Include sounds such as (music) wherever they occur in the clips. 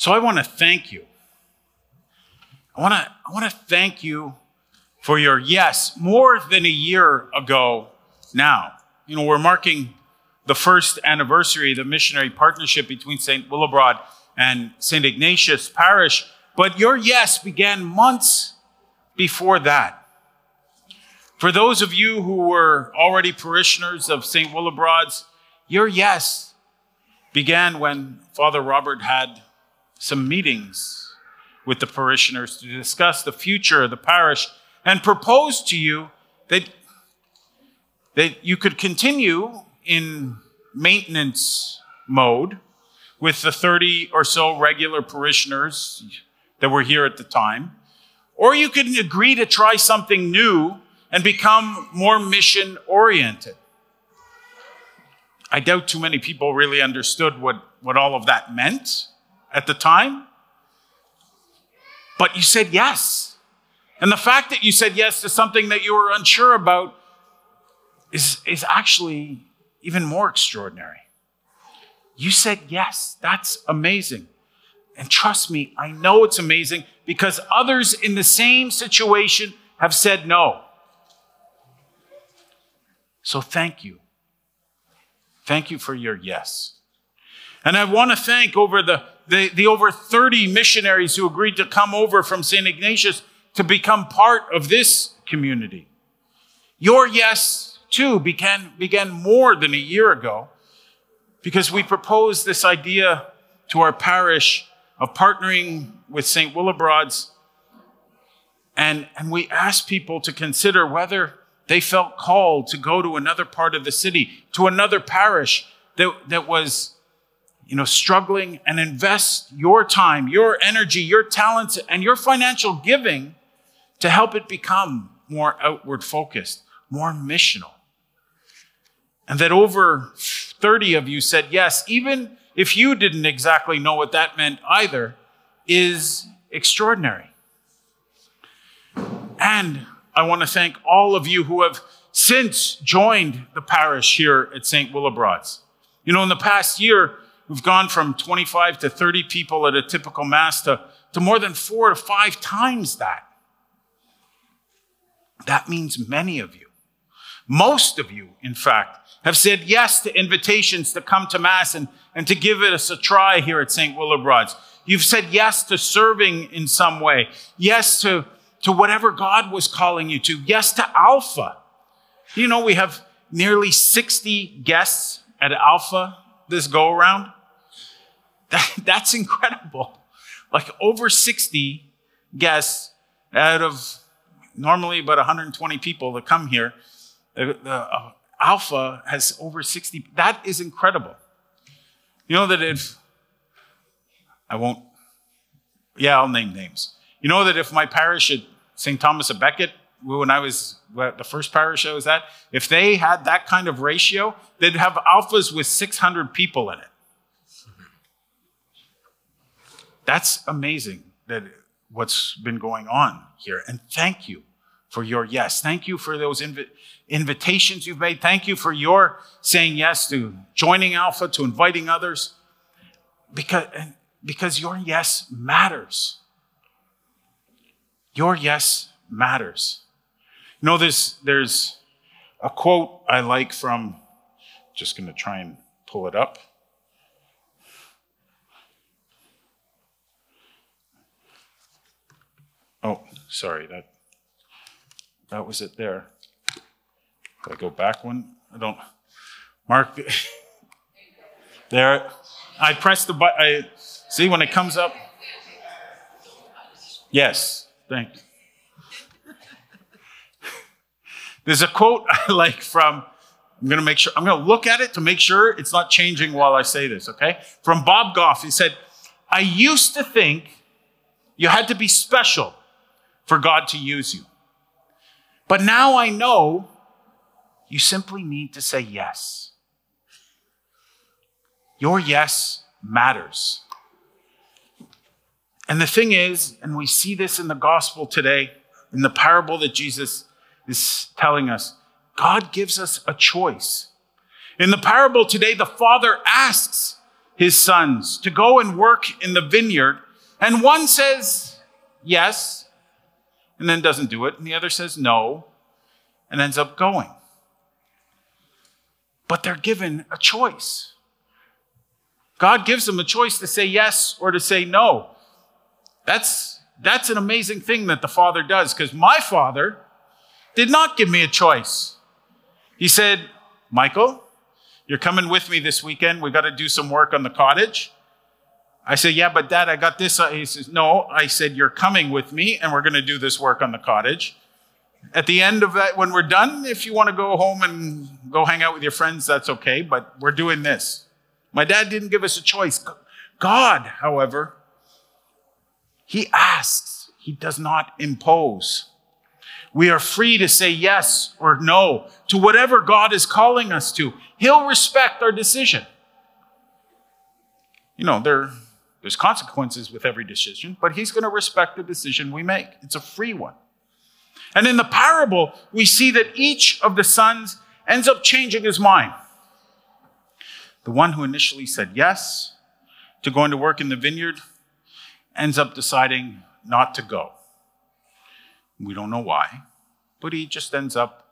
So I want to thank you. I want to I want to thank you for your yes more than a year ago now. You know, we're marking the first anniversary of the missionary partnership between St. Willibrord and St. Ignatius Parish, but your yes began months before that. For those of you who were already parishioners of St. Willibrord's, your yes began when Father Robert had some meetings with the parishioners to discuss the future of the parish and propose to you that, that you could continue in maintenance mode with the 30 or so regular parishioners that were here at the time, or you could agree to try something new and become more mission oriented. I doubt too many people really understood what, what all of that meant at the time. But you said yes. And the fact that you said yes to something that you were unsure about is, is actually even more extraordinary. You said yes. That's amazing. And trust me, I know it's amazing because others in the same situation have said no. So thank you. Thank you for your yes. And I want to thank over the, the, the, over 30 missionaries who agreed to come over from St. Ignatius to become part of this community. Your yes, too, began, began more than a year ago because we proposed this idea to our parish of partnering with St. Willibrord's. And, and we asked people to consider whether they felt called to go to another part of the city, to another parish that, that was, you know, struggling and invest your time, your energy, your talents, and your financial giving to help it become more outward focused, more missional. And that over 30 of you said yes, even if you didn't exactly know what that meant either, is extraordinary. And I want to thank all of you who have since joined the parish here at St. Willibrord's. You know, in the past year, we've gone from 25 to 30 people at a typical Mass to, to more than four to five times that. That means many of you, most of you, in fact, have said yes to invitations to come to Mass and, and to give it us a try here at St. Willibrord's. You've said yes to serving in some way, yes to to whatever God was calling you to. Yes, to Alpha. You know, we have nearly 60 guests at Alpha this go around. That, (laughs) that's incredible. Like over 60 guests out of normally about 120 people that come here. The, the uh, Alpha has over 60. That is incredible. You know that if, I won't, yeah, I'll name names. You know that if my parish at St. Thomas of Becket, when I was the first parish I was at, if they had that kind of ratio, they'd have alphas with 600 people in it. That's amazing that what's been going on here. And thank you for your yes. Thank you for those invi- invitations you've made. Thank you for your saying yes to joining Alpha, to inviting others, because, because your yes matters. Your yes matters. You know, there's, there's a quote I like from, just going to try and pull it up. Oh, sorry, that that was it there. I go back one? I don't. Mark, (laughs) there. I press the button. I see when it comes up. Yes. Thank you. (laughs) There's a quote I like from, I'm going to make sure, I'm going to look at it to make sure it's not changing while I say this, okay? From Bob Goff. He said, I used to think you had to be special for God to use you. But now I know you simply need to say yes. Your yes matters. And the thing is, and we see this in the gospel today, in the parable that Jesus is telling us, God gives us a choice. In the parable today, the father asks his sons to go and work in the vineyard. And one says yes, and then doesn't do it. And the other says no, and ends up going. But they're given a choice. God gives them a choice to say yes or to say no. That's, that's an amazing thing that the Father does because my Father did not give me a choice. He said, Michael, you're coming with me this weekend. We've got to do some work on the cottage. I said, Yeah, but dad, I got this. Uh, he says, No, I said, You're coming with me and we're going to do this work on the cottage. At the end of that, when we're done, if you want to go home and go hang out with your friends, that's okay, but we're doing this. My dad didn't give us a choice. God, however, he asks, he does not impose. We are free to say yes or no to whatever God is calling us to. He'll respect our decision. You know, there, there's consequences with every decision, but he's going to respect the decision we make. It's a free one. And in the parable, we see that each of the sons ends up changing his mind. The one who initially said yes to going to work in the vineyard ends up deciding not to go. We don't know why, but he just ends up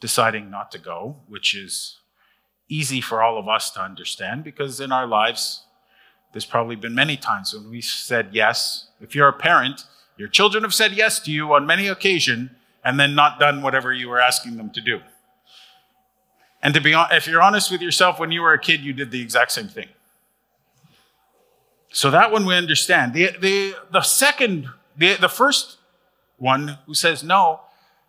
deciding not to go, which is easy for all of us to understand because in our lives, there's probably been many times when we said yes. If you're a parent, your children have said yes to you on many occasions and then not done whatever you were asking them to do. And to be if you're honest with yourself, when you were a kid, you did the exact same thing. So that one we understand. The, the, the second, the, the first one who says no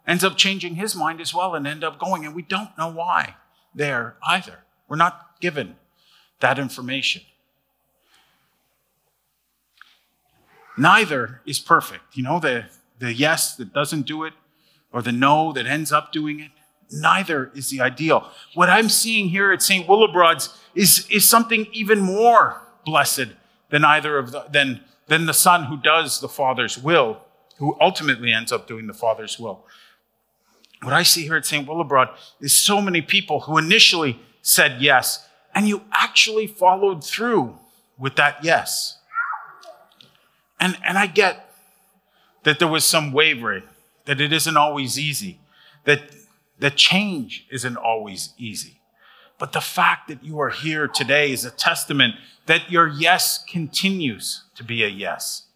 ends up changing his mind as well and end up going. And we don't know why there either. We're not given that information. Neither is perfect. You know, the, the yes that doesn't do it or the no that ends up doing it neither is the ideal. What I'm seeing here at St. Willibrord's is, is something even more blessed than either of the, than, than the son who does the Father's will, who ultimately ends up doing the Father's will. What I see here at St. Willibrord is so many people who initially said yes, and you actually followed through with that yes. And, and I get that there was some wavering, that it isn't always easy, that the change isn't always easy. But the fact that you are here today is a testament that your yes continues to be a yes.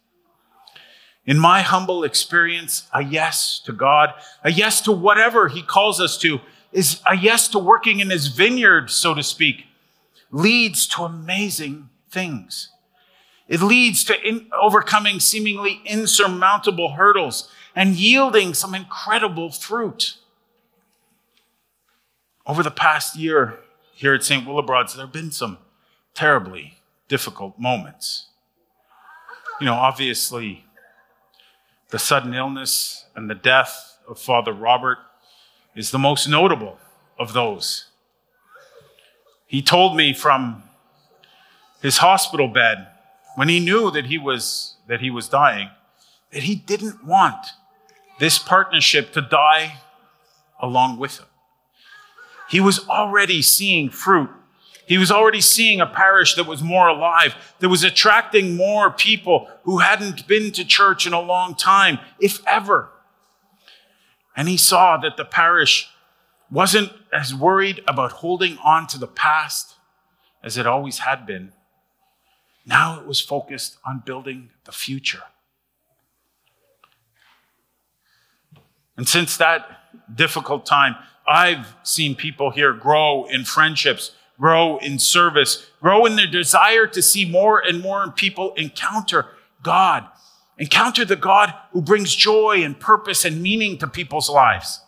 In my humble experience, a yes to God, a yes to whatever He calls us to, is a yes to working in His vineyard, so to speak, leads to amazing things. It leads to in- overcoming seemingly insurmountable hurdles and yielding some incredible fruit. Over the past year here at St. Willibrord's, there have been some terribly difficult moments. You know, obviously, the sudden illness and the death of Father Robert is the most notable of those. He told me from his hospital bed when he knew that he was that he was dying that he didn't want this partnership to die along with him. He was already seeing fruit. He was already seeing a parish that was more alive, that was attracting more people who hadn't been to church in a long time, if ever. And he saw that the parish wasn't as worried about holding on to the past as it always had been. Now it was focused on building the future. And since that difficult time, I've seen people here grow in friendships, grow in service, grow in their desire to see more and more people encounter God, encounter the God who brings joy and purpose and meaning to people's lives.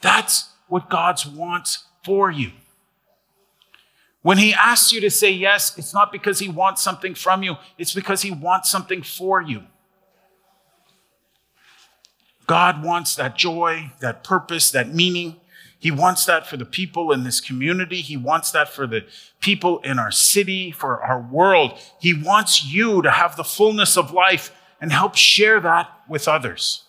That's what God wants for you. When he asks you to say yes, it's not because he wants something from you, it's because he wants something for you. God wants that joy, that purpose, that meaning. He wants that for the people in this community. He wants that for the people in our city, for our world. He wants you to have the fullness of life and help share that with others.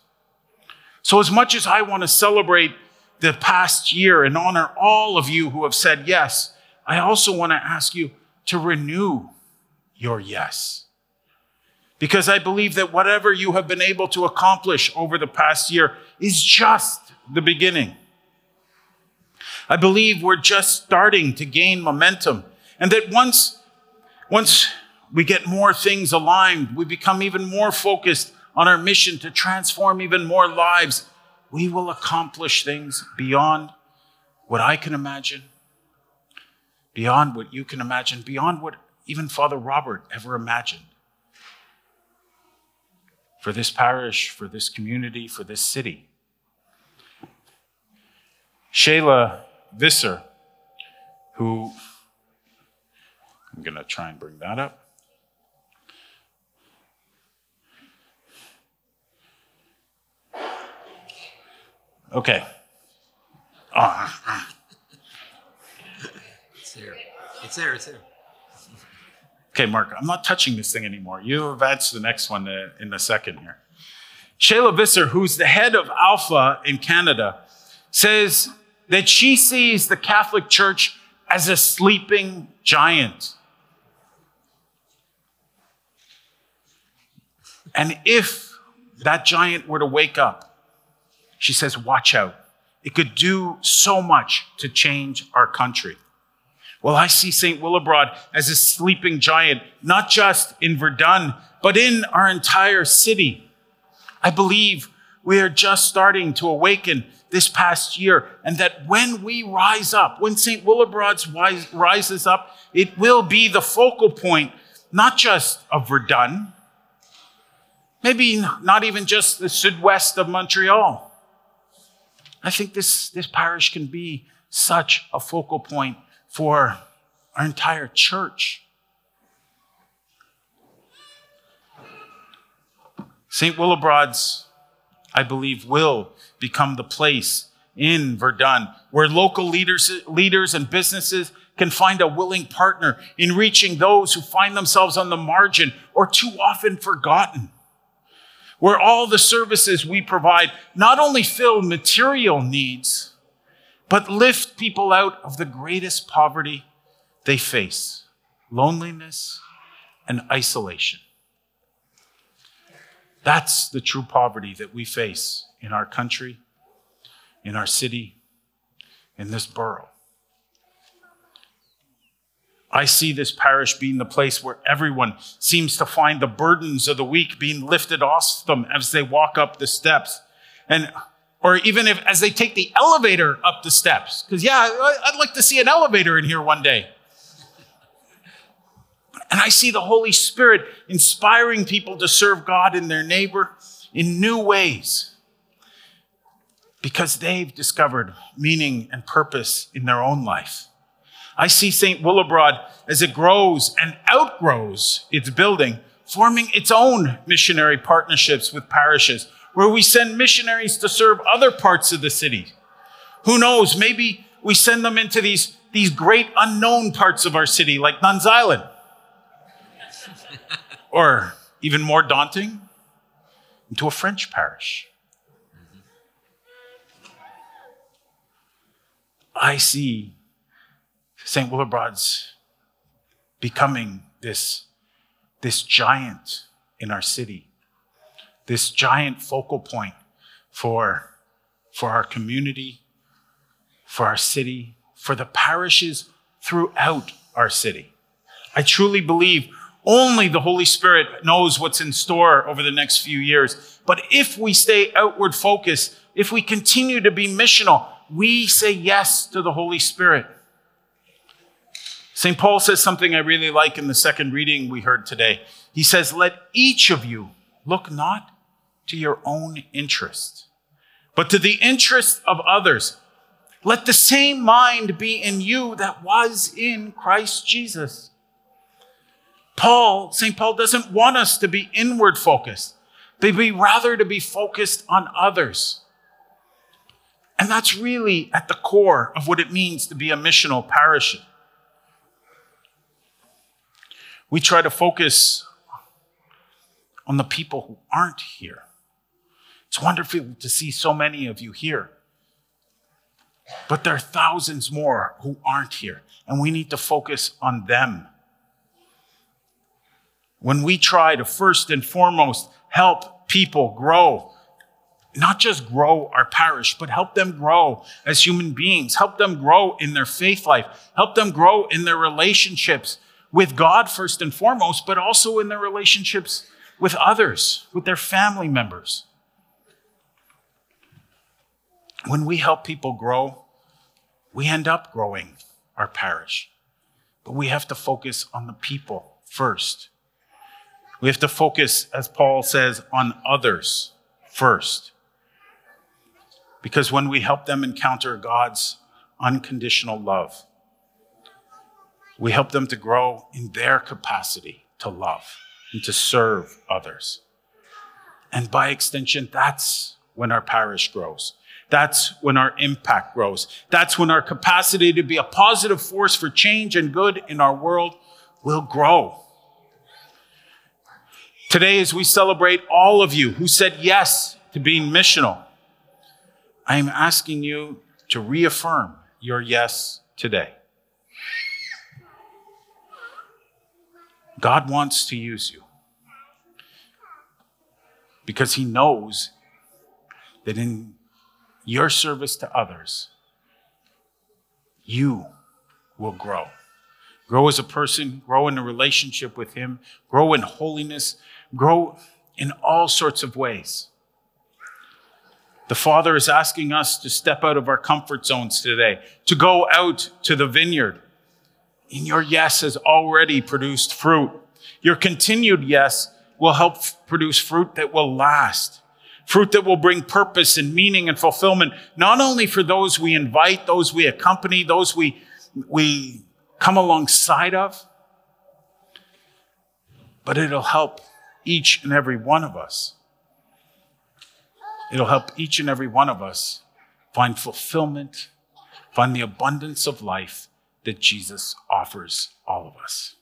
So, as much as I want to celebrate the past year and honor all of you who have said yes, I also want to ask you to renew your yes. Because I believe that whatever you have been able to accomplish over the past year is just the beginning. I believe we're just starting to gain momentum and that once, once we get more things aligned, we become even more focused on our mission to transform even more lives, we will accomplish things beyond what I can imagine, beyond what you can imagine, beyond what even Father Robert ever imagined. For this parish, for this community, for this city. Shaila Visser, who I'm going to try and bring that up. Okay. Oh. It's there. It's there. Okay, Mark, I'm not touching this thing anymore. You advance to the next one uh, in a second here. Shaila Visser, who's the head of Alpha in Canada, says that she sees the Catholic Church as a sleeping giant. And if that giant were to wake up, she says, watch out. It could do so much to change our country. Well, I see St. Willibrord as a sleeping giant, not just in Verdun, but in our entire city. I believe we are just starting to awaken this past year, and that when we rise up, when St. Willibrord's rises up, it will be the focal point, not just of Verdun, maybe not even just the southwest of Montreal. I think this, this parish can be such a focal point for our entire church. St. Willibrord's, I believe, will become the place in Verdun where local leaders, leaders and businesses can find a willing partner in reaching those who find themselves on the margin or too often forgotten. Where all the services we provide not only fill material needs, but lift people out of the greatest poverty they face loneliness and isolation. That's the true poverty that we face in our country, in our city, in this borough. I see this parish being the place where everyone seems to find the burdens of the week being lifted off them as they walk up the steps. And or even if as they take the elevator up the steps. Because yeah, I'd like to see an elevator in here one day. And I see the Holy Spirit inspiring people to serve God and their neighbor in new ways because they've discovered meaning and purpose in their own life. I see St. Willibrord as it grows and outgrows its building, forming its own missionary partnerships with parishes where we send missionaries to serve other parts of the city. Who knows? Maybe we send them into these, these great unknown parts of our city, like Nuns Island. (laughs) or even more daunting, into a French parish. I see St. Willibrord's becoming this, this giant in our city, this giant focal point for, for our community, for our city, for the parishes throughout our city. I truly believe only the Holy Spirit knows what's in store over the next few years. But if we stay outward focused, if we continue to be missional, we say yes to the Holy Spirit. St. Paul says something I really like in the second reading we heard today. He says, Let each of you look not to your own interest, but to the interest of others. Let the same mind be in you that was in Christ Jesus. Paul, St. Paul doesn't want us to be inward focused, but be rather to be focused on others. And that's really at the core of what it means to be a missional parish. We try to focus on the people who aren't here. It's wonderful to see so many of you here. But there are thousands more who aren't here, and we need to focus on them. when we try to first and foremost help people grow, not just grow our parish, but help them grow as human beings, help them grow in their faith life, help them grow in their relationships with God first and foremost, but also in their relationships with others, with their family members. When we help people grow, we end up growing our parish. But we have to focus on the people first. We have to focus, as Paul says, on others first. Because when we help them encounter God's unconditional love, we help them to grow in their capacity to love and to serve others. And by extension, that's when our parish grows. That's when our impact grows. That's when our capacity to be a positive force for change and good in our world will grow. Today, as we celebrate all of you who said yes to being missional, I am asking you to reaffirm your yes today. God wants to use you because he knows that in your service to others, you will grow. Grow as a person, grow in a relationship with him, grow in holiness, grow in all sorts of ways. The Father is asking us to step out of our comfort zones today, to go out to the vineyard. And your yes has already produced fruit. Your continued yes will help produce fruit that will last. Fruit that will bring purpose and meaning and fulfillment, not only for those we invite, those we accompany, those we, we come alongside of, but it'll help each and every one of us. It'll help each and every one of us find fulfillment, find the abundance of life that Jesus offers all of us.